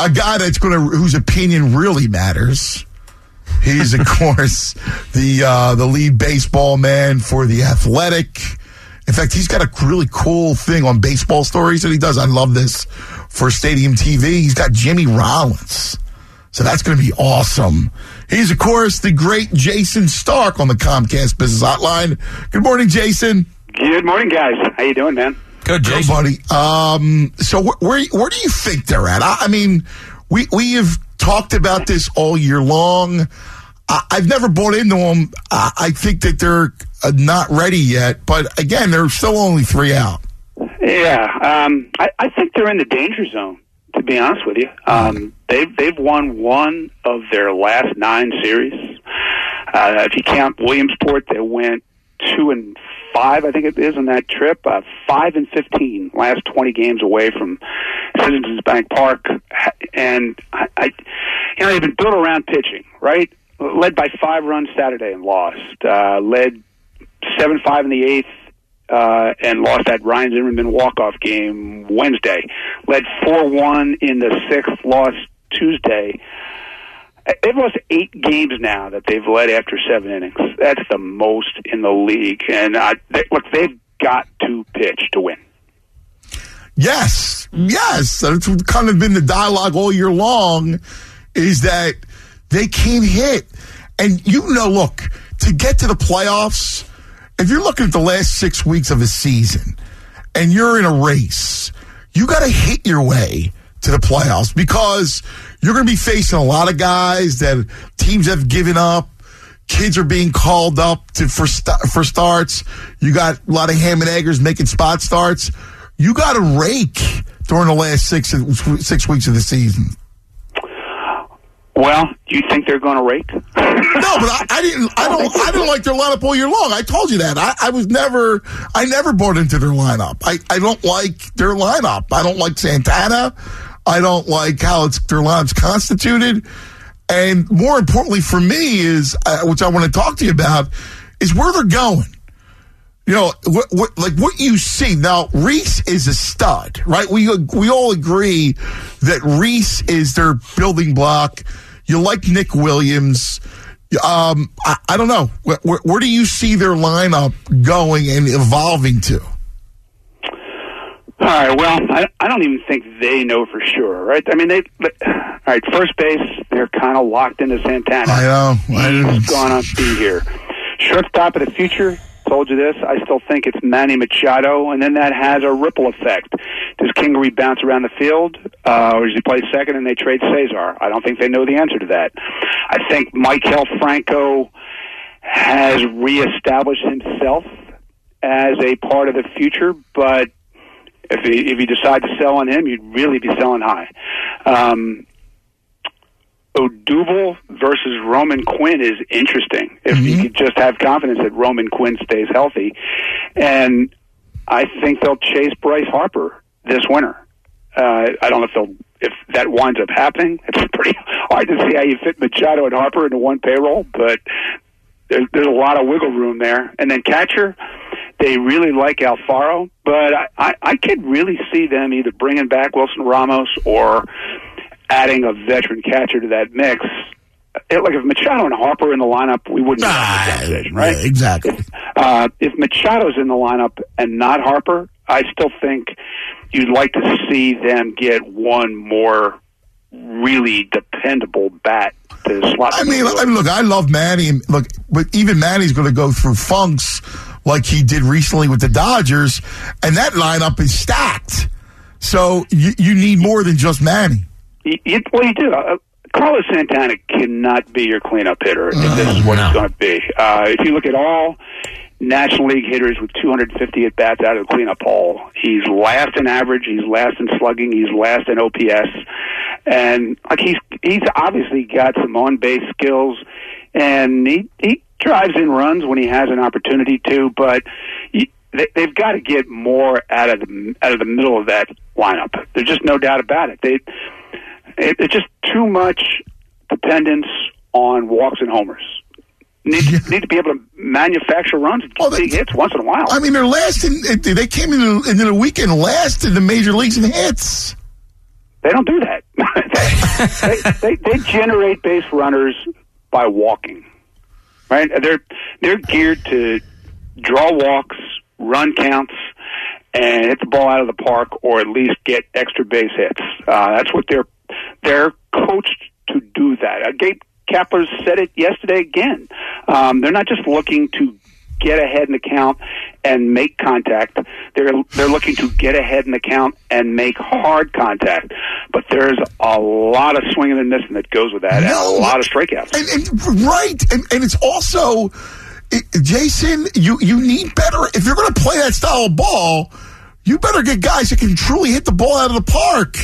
a guy that's going to whose opinion really matters. He's of course the uh, the lead baseball man for the Athletic. In fact, he's got a really cool thing on baseball stories that he does. I love this for Stadium TV. He's got Jimmy Rollins. So that's going to be awesome. He's, of course, the great Jayson Stark on the Comcast Business Hotline. Good morning, Jayson. Good morning, guys. How you doing, man? Good, Good, buddy. Um, so wh- where where do you think they're at? I, I mean, we we have talked about this all year long. I, I've never bought into them. I, I think that they're uh, not ready yet. But again, they're still only three out. Yeah, um, I, I think they're in the danger zone. To be honest with you, um, they've they've won one of their last nine series. Uh, if you count Williamsport, they went two and five, I think it is, on that trip. Uh, five and fifteen, last twenty games away from Citizens Bank Park, and I, I you know they've been built around pitching, right? Led by five runs Saturday and lost. Uh, led seven five in the eighth uh, and lost that Ryan Zimmerman walk-off game Wednesday. Led 4-1 in the sixth, lost Tuesday. Uh, They've lost eight games now that they've led after seven innings. That's the most in the league. And uh, they, look, they've got to pitch to win. Yes, yes. That's kind of been the dialogue all year long is that they can't hit. And you know, look, to get to the playoffs, if you're looking at the last six weeks of a season and you're in a race, you got to hit your way to the playoffs because you're going to be facing a lot of guys that teams have given up. Kids are being called up to for st- for starts. You got a lot of ham and eggers making spot starts. You got to rake during the last six six weeks of the season. Well, do you think they're going to rake? No, but I, I didn't. I oh, don't. I didn't like their lineup all year long. I told you that. I, I was never. I never bought into their lineup. I, I don't like their lineup. I don't like Santana. I don't like how it's their lineup's constituted. And more importantly for me is, uh, which I want to talk to you about, is where they're going. You know, what, what, like what you see now. Rhys is a stud, right? We we all agree that Rhys is their building block. You like Nick Williams. Um, I, I don't know. Where, where, where do you see their lineup going and evolving to? All right. Well, I, I don't even think they know for sure, right? I mean, they. But, all right, first base, they're kind of locked into Santana. I know. I didn't- He's going to be here. Shortstop of the future. Told you this. I still think it's Manny Machado, and then that has a ripple effect. Does Kingery bounce around the field, uh, or does he play second and they trade Cesar? I don't think they know the answer to that. I think Maikel Franco has reestablished himself as a part of the future, but if you, if you decide to sell on him, you'd really be selling high. Um, Odubel versus Roman Quinn is interesting. If you could just have confidence that Roman Quinn stays healthy, and I think they'll chase Bryce Harper this winter. Uh, I don't know if they'll if that winds up happening. It's pretty hard to see how you fit Machado and Harper into one payroll, but there's, there's a lot of wiggle room there. And then catcher, they really like Alfaro, but I, I, I could really see them either bringing back Wilson Ramos or adding a veteran catcher to that mix. It, like if Machado and Harper in the lineup, we wouldn't have this conversation, right? Yeah, exactly. If, uh, if Machado's in the lineup and not Harper, I still think you'd like to see them get one more really dependable bat to slot. I mean, I mean, look, I love Manny. Look, but even Manny's going to go through funks like he did recently with the Dodgers, and that lineup is stacked. So you, you need more than just Manny. You, you, well, you do. Uh, Carlos Santana cannot be your cleanup hitter if this is what no. it's going to be. Uh, if you look at all National League hitters with 250 at bats out of the cleanup hole, he's last in average, he's last in slugging, he's last in OPS, and like he's he's obviously got some on base skills, and he he drives in runs when he has an opportunity to, but. You, they, they've got to get more out of the out of the middle of that lineup. There's just no doubt about it. They it, it's just too much dependence on walks and homers. Need, Yeah. need to be able to manufacture runs and get big hits once in a while. I mean, they're last in. They came into, into the weekend last in the major leagues in hits. they don't do that. they, they, they generate base runners by walking, right? They're they're geared to draw walks, run counts, and hit the ball out of the park, or at least get extra base hits. Uh, that's what they're they're coached to do that. Uh, Gabe Kapler said it yesterday again. Um, they're not just looking to get ahead in the count and make contact. They're they're looking to get ahead in the count and make hard contact. But there's a lot of swinging and missing that goes with that, no. and a lot of strikeouts. And, and right, and, and it's also. It, Jayson, you, you need better. If you're going to play that style of ball, you better get guys that can truly hit the ball out of the park.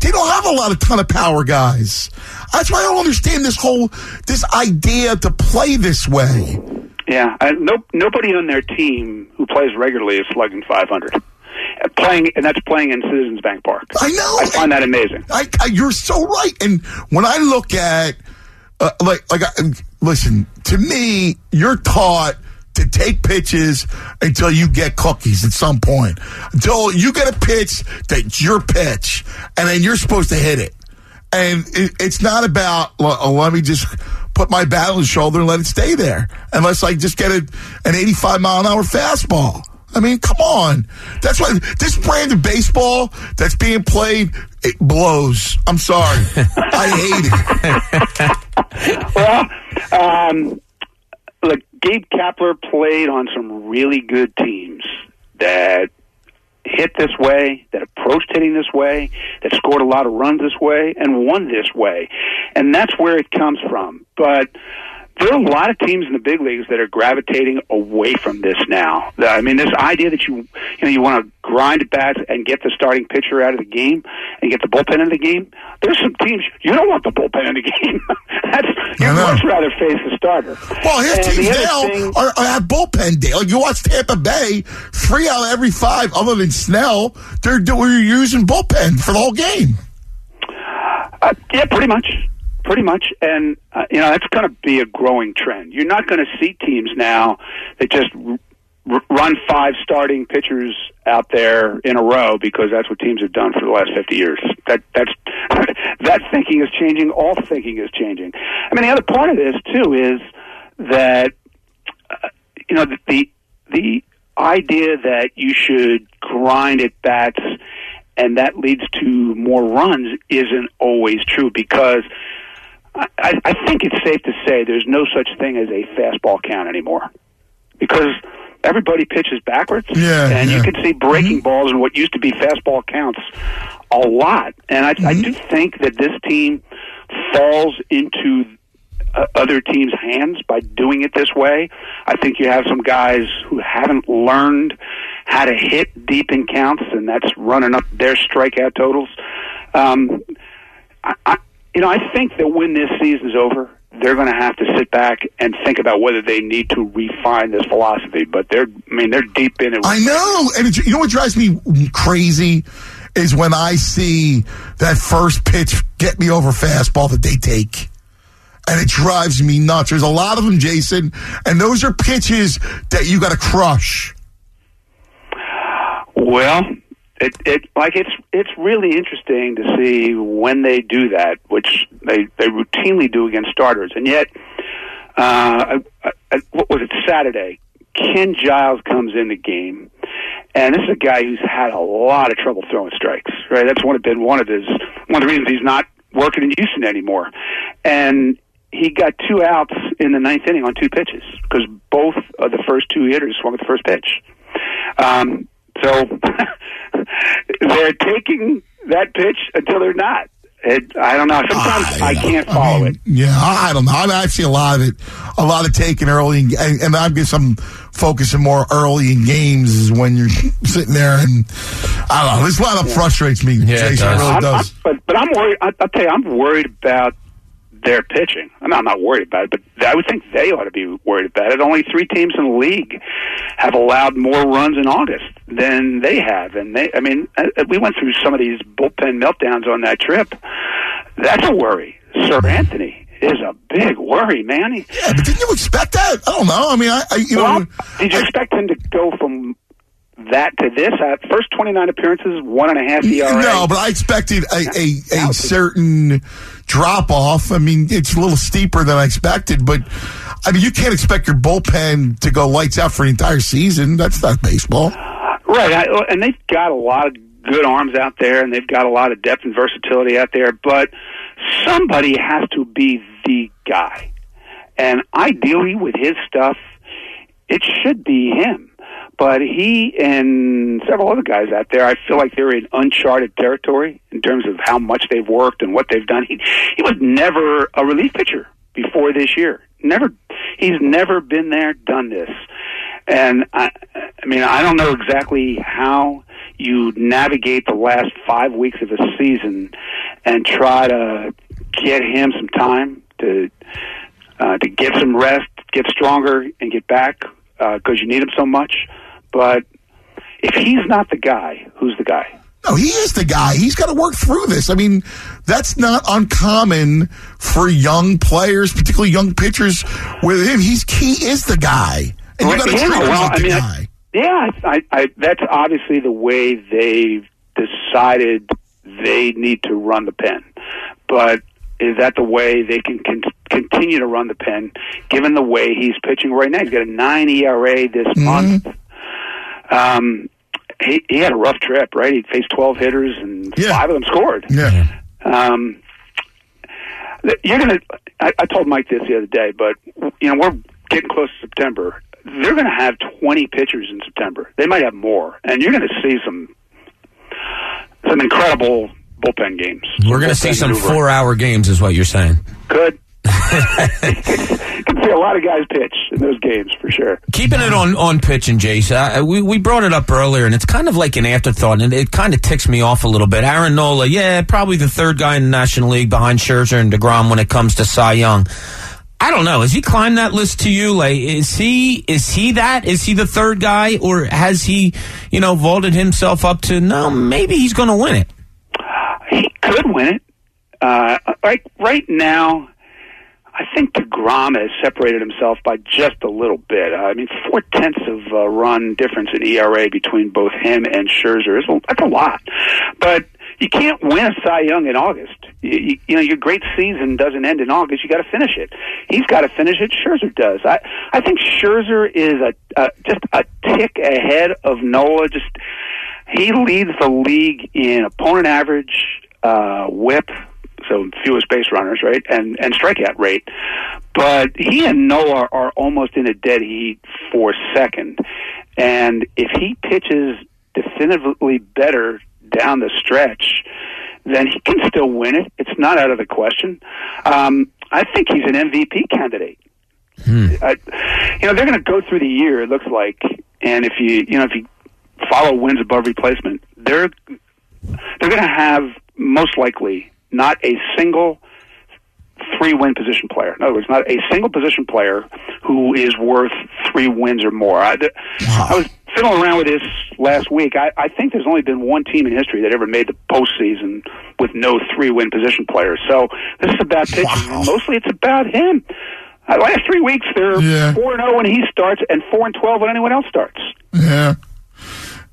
They don't have a lot of ton of power guys. That's why I don't understand this whole this idea to play this way. Yeah, uh, no, nobody on their team who plays regularly is slugging 500. Uh, playing, and that's playing in Citizens Bank Park. I know. I find that amazing. I, I, you're so right. And when I look at, uh, like, like, listen, to me, you're taught to take pitches until you get cookies at some point. Until you get a pitch that's your pitch, and then you're supposed to hit it. And it, it's not about, well, let me just put my bat on the shoulder and let it stay there, unless I just get a, an 85 mile an hour fastball. I mean, come on. That's why this brand of baseball that's being played, it blows. I'm sorry. I hate it. well, um, look, Gabe Kapler played on some really good teams that hit this way, that approached hitting this way, that scored a lot of runs this way, and won this way. And that's where it comes from. But there are a lot of teams in the big leagues that are gravitating away from this now. I mean, this idea that you you know you want to grind bats and get the starting pitcher out of the game and get the bullpen in the game. There's some teams you don't want the bullpen in the game. That's you'd much rather face the starter. Well, his and teams now thing, are, are have bullpen day. You watch Tampa Bay, three out of every five, other than Snell, they're we're using bullpen for the whole game. Uh, yeah, pretty much pretty much, and uh, you know that's going to be a growing trend. You're not going to see teams now that just run five starting pitchers out there in a row because that's what teams have done for the last 50 years. That that's that thinking is changing. All thinking is changing. I mean, the other part of this too is that uh, you know the, the the idea that you should grind at bats and that leads to more runs isn't always true because I, I think it's safe to say there's no such thing as a fastball count anymore because everybody pitches backwards, yeah, and yeah. you can see breaking mm-hmm. balls and what used to be fastball counts a lot. And I, mm-hmm. I do think that this team falls into uh, other teams' hands by doing it this way. I think you have some guys who haven't learned how to hit deep in counts, and that's running up their strikeout totals. Um, I, I, you know, I think that when this season's over, they're going to have to sit back and think about whether they need to refine this philosophy. But they're, I mean, they're deep in it. I know, and it, you know what drives me crazy is when I see that first pitch get me over fastball that they take. And it drives me nuts. There's a lot of them, Jayson, and those are pitches that you got to crush. Well, it it like it's it's really interesting to see when they do that, which they they routinely do against starters, and yet, uh, I, I, what was it Saturday? Ken Giles comes in the game, and this is a guy who's had a lot of trouble throwing strikes. Right, that's one of been one of his one of the reasons he's not working in Houston anymore, and he got two outs in the ninth inning on two pitches because both of the first two hitters swung at the first pitch. Um, so they're taking that pitch until they're not. It, I don't know. Sometimes ah, I, I can't follow I mean, it. Yeah, I don't know. I, mean, I see a lot of it, a lot of taking early, in, and, and I guess I'm focusing more early in games is when you're sitting there, and I don't know. This lineup yeah. frustrates me, yeah, Jayson. It, it really I'm, does. I'm, but but I'm worried. I, I'll tell you, I'm worried about their pitching. I mean, I'm not worried about it, but I would think they ought to be worried about it. Only three teams in the league have allowed more runs in August than they have, and they. I mean, uh, we went through some of these bullpen meltdowns on that trip. That's a worry. Seranthony is a big worry, man. yeah, but didn't you expect that? I don't know. I mean, I, I you well, know, did you expect him to go from that to this. Uh, first 29 appearances, one and a half ERA. No, but I expected a, a, a certain drop off. I mean, it's a little steeper than I expected, but I mean, you can't expect your bullpen to go lights out for the entire season. That's not baseball. Right, I, and they've got a lot of good arms out there, and they've got a lot of depth and versatility out there. But somebody has to be the guy, and ideally, with his stuff, it should be him. But he and several other guys out there, I feel like they're in uncharted territory in terms of how much they've worked and what they've done. He, he was never a relief pitcher before this year. Never, he's never been there, done this. And I, I mean, I don't know exactly how you navigate the last five weeks of a season and try to get him some time to uh, to get some rest, get stronger, and get back because uh, you need him so much. But if he's not the guy, who's the guy? No, he is the guy. He's got to work through this. I mean, that's not uncommon for young players, particularly young pitchers. With him, he's he is the guy, and you got to yeah, treat him well, like I the mean, I- guy. Yeah, I, I, that's obviously the way they've decided they need to run the pen. But is that the way they can con- continue to run the pen, given the way he's pitching right now? He's got a nine ERA this Mm-hmm. month. Um, he, he had a rough trip, right? He faced twelve hitters, and Yeah. five of them scored. yeah. Um, you're gonna. I, I told Mike this the other day, but you know we're getting close to September. They're going to have 20 pitchers in September. They might have more, and you're going to see some some incredible bullpen games. We're going to see some maneuvering. four-hour games, is what you're saying. Good. guys pitch in those games for sure. Keeping it on on pitch and Jace, uh, we we brought it up earlier, and it's kind of like an afterthought, and it kind of ticks me off a little bit. Aaron Nola, yeah, probably the third guy in the National League behind Scherzer and Degrom when it comes to Cy Young. I don't know. Has he climbed that list to you? Like, is he is he that? Is he the third guy, or has he, you know, vaulted himself up to no? Maybe he's going to win it. He could win it. Uh, like right now, I think Degrom has separated himself by just a little bit. I mean, four tenths of uh, run difference in ERA between both him and Scherzer is that's a lot. But you can't win a Cy Young in August. You, you, you know, your great season doesn't end in August. You got to finish it. He's got to finish it. Scherzer does. I I think Scherzer is a, a just a tick ahead of Nola. Just he leads the league in opponent average, uh, whip, so fewest base runners, right, and and strikeout rate. But he and Nola are almost in a dead heat for second, and if he pitches definitively better down the stretch, then he can still win it. It's not out of the question. Um, I think he's an MVP candidate. I, you know, they're going to go through the year. It looks like, and if you you know if you follow wins above replacement, they're they're going to have most likely not a single three win position player. In other words, not a single position player who is worth three wins or more. I, I was fiddling around with this last week. I, I think there's only been one team in history that ever made the postseason with no three win position players. So this is about pitching. Wow. Mostly it's about him. Uh, last three weeks, they're four and zero when he starts, and four and twelve when anyone else starts. Yeah.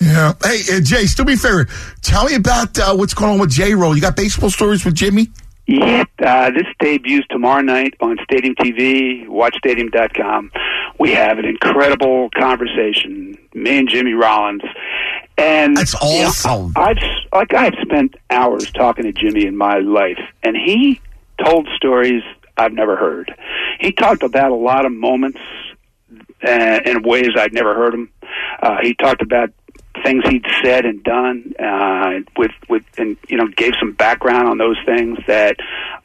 Yeah. Hey, uh, Jay, still be fair. Tell me about uh, what's going on with J Roll. You got baseball stories with Jimmy? Yeah, uh, this debuts tomorrow night on Stadium TV, watchstadium.com. We have an incredible conversation, me and Jimmy Rollins. And That's you know. I've like I've spent hours talking to Jimmy in my life, and he told stories I've never heard. He talked about a lot of moments uh, in ways I'd never heard him. Uh, he talked about things he'd said and done uh, with with and you know gave some background on those things that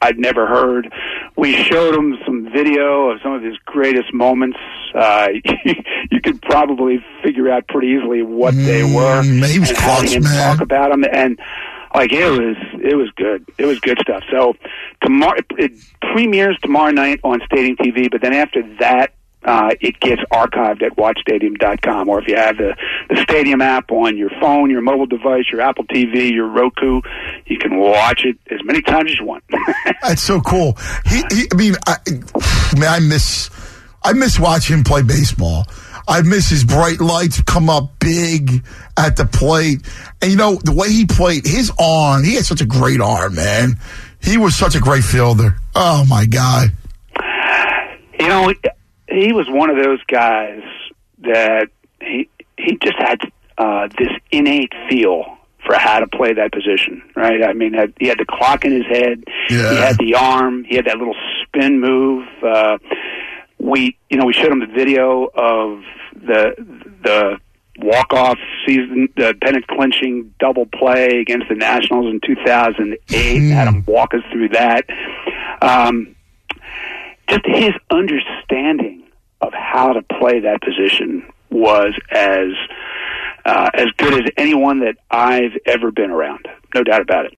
I'd never heard. We showed him some video of some of his greatest moments. Uh, you could probably figure out pretty easily what they were Mm, he was and him man. talk about them and like it was it was good it was good stuff so tomorrow it premieres tomorrow night on stadium tv but then after that uh, it gets archived at watchstadium.com or if you have the, the stadium app on your phone your mobile device your apple tv your roku you can watch it as many times as you want That's so cool. He, he I mean, I, man, I miss, I miss watching him play baseball. I miss his bright lights come up big at the plate. And you know, the way he played, his arm, he had such a great arm, man. He was such a great fielder. Oh my God. You know, he was one of those guys that he he just had uh, this innate feel for how to play that position, right? I mean, had, he had the clock in his head. Yeah. He had the arm. He had that little spin move. Uh, we, you know, we showed him the video of the the walk off season, the pennant clinching double play against the Nationals in 2008. Had him walk us through that. Um, just his understanding of how to play that position was as uh, as good as anyone that I've ever been around. No doubt about it.